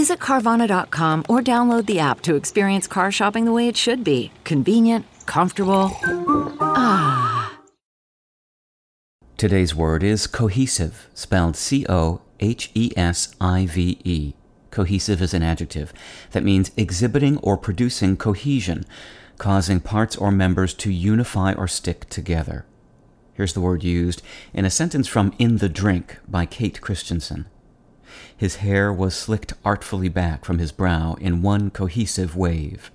Visit Carvana.com or download the app to experience car shopping the way it should be convenient, comfortable. Ah. Today's word is cohesive, spelled C O H E S I V E. Cohesive is an adjective that means exhibiting or producing cohesion, causing parts or members to unify or stick together. Here's the word used in a sentence from In the Drink by Kate Christensen. His hair was slicked artfully back from his brow in one cohesive wave.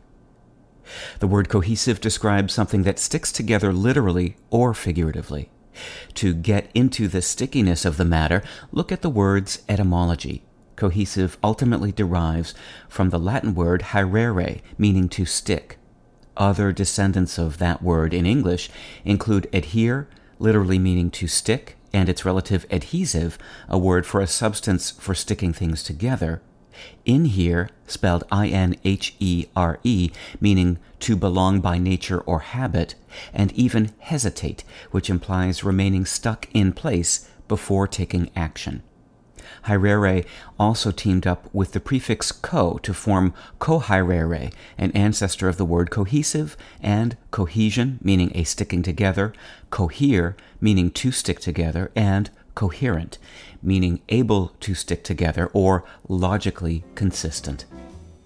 The word cohesive describes something that sticks together literally or figuratively. To get into the stickiness of the matter, look at the word's etymology. Cohesive ultimately derives from the Latin word haerere, meaning to stick. Other descendants of that word in English include adhere, literally meaning to stick, and its relative adhesive, a word for a substance for sticking things together. Inhere, spelled I N H E R E, meaning to belong by nature or habit, and even hesitate, which implies remaining stuck in place before taking action. Haerere also teamed up with the prefix co to form cohaerere, an ancestor of the word cohesive, and cohesion, meaning a sticking together, cohere, meaning to stick together, and coherent, meaning able to stick together or logically consistent.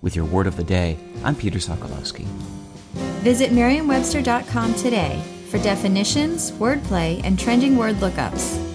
With your word of the day, I'm Peter Sokolowski. Visit Merriam-Webster.com today for definitions, wordplay, and trending word lookups.